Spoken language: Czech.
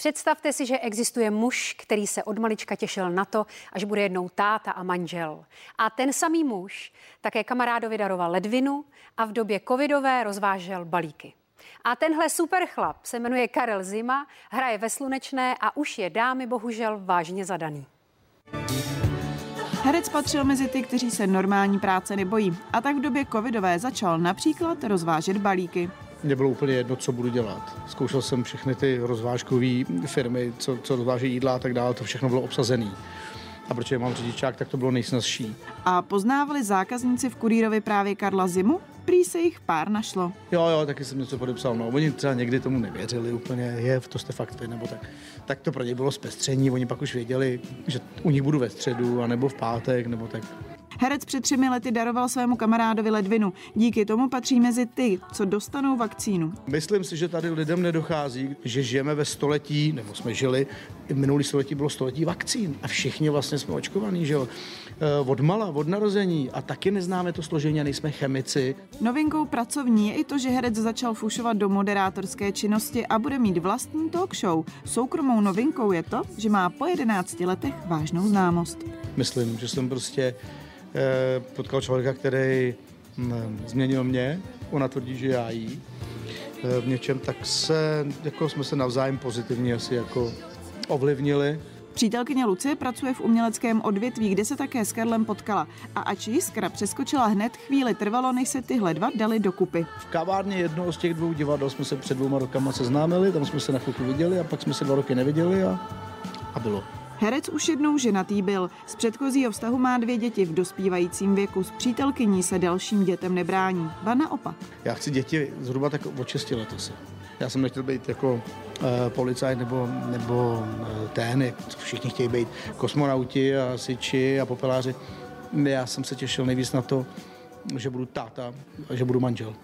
Představte si, že existuje muž, který se od malička těšil na to, až bude jednou táta a manžel. A ten samý muž také kamarádovi daroval ledvinu a v době covidové rozvážel balíky. A tenhle super chlap se jmenuje Karel Zima, hraje ve Slunečné a už je dámy bohužel vážně zadaný. Herec patřil mezi ty, kteří se normální práce nebojí. A tak v době covidové začal například rozvážet balíky. Mně bylo úplně jedno, co budu dělat. Zkoušel jsem všechny ty rozvážkové firmy, co, co rozváží jídla a tak dále, to všechno bylo obsazené. A protože mám řidičák, tak to bylo nejsnazší. A poznávali zákazníci v kurýrovi právě Karla Zimu? Prý se jich pár našlo. Jo, jo, taky jsem něco podepsal. No, oni třeba někdy tomu nevěřili úplně, je, to jste fakt vy, nebo tak. Tak to pro ně bylo zpestření, oni pak už věděli, že u nich budu ve středu, anebo v pátek, nebo tak. Herec před třemi lety daroval svému kamarádovi ledvinu. Díky tomu patří mezi ty, co dostanou vakcínu. Myslím si, že tady lidem nedochází, že žijeme ve století, nebo jsme žili, v minulý století bylo století vakcín a všichni vlastně jsme očkovaní, že jo. Eh, od mala, od narození a taky neznáme to složení a nejsme chemici. Novinkou pracovní je i to, že herec začal fušovat do moderátorské činnosti a bude mít vlastní talk show. Soukromou novinkou je to, že má po 11 letech vážnou známost. Myslím, že jsem prostě potkal člověka, který hm, změnil mě, ona tvrdí, že já jí. Eh, v něčem tak se, jako jsme se navzájem pozitivně asi jako ovlivnili. Přítelkyně Lucie pracuje v uměleckém odvětví, kde se také s Karlem potkala. A ač jiskra přeskočila hned, chvíli trvalo, než se tyhle dva dali dokupy. V kavárně jednoho z těch dvou divadel jsme se před dvouma rokama seznámili, tam jsme se na chvilku viděli a pak jsme se dva roky neviděli a, a bylo. Herec už jednou ženatý byl. Z předchozího vztahu má dvě děti v dospívajícím věku. S přítelkyní se dalším dětem nebrání. Ba naopak. Já chci děti zhruba tak od 6 let asi. Já jsem nechtěl být jako uh, policajt nebo, nebo uh, ten, jak všichni chtějí být kosmonauti a siči a popeláři. Já jsem se těšil nejvíc na to, že budu táta a že budu manžel.